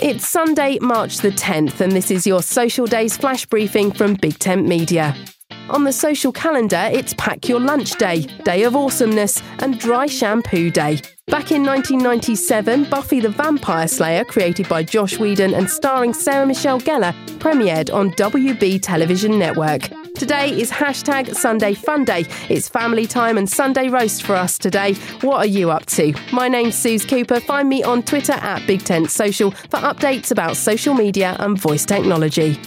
It's Sunday, March the 10th, and this is your Social Days flash briefing from Big Tent Media. On the social calendar, it's Pack Your Lunch Day, Day of Awesomeness, and Dry Shampoo Day. Back in 1997, Buffy the Vampire Slayer, created by Joss Whedon and starring Sarah Michelle Gellar, premiered on WB Television Network. Today is hashtag Sunday Fun Day. It's family time and Sunday roast for us today. What are you up to? My name's Suze Cooper. Find me on Twitter at Big Tent Social for updates about social media and voice technology.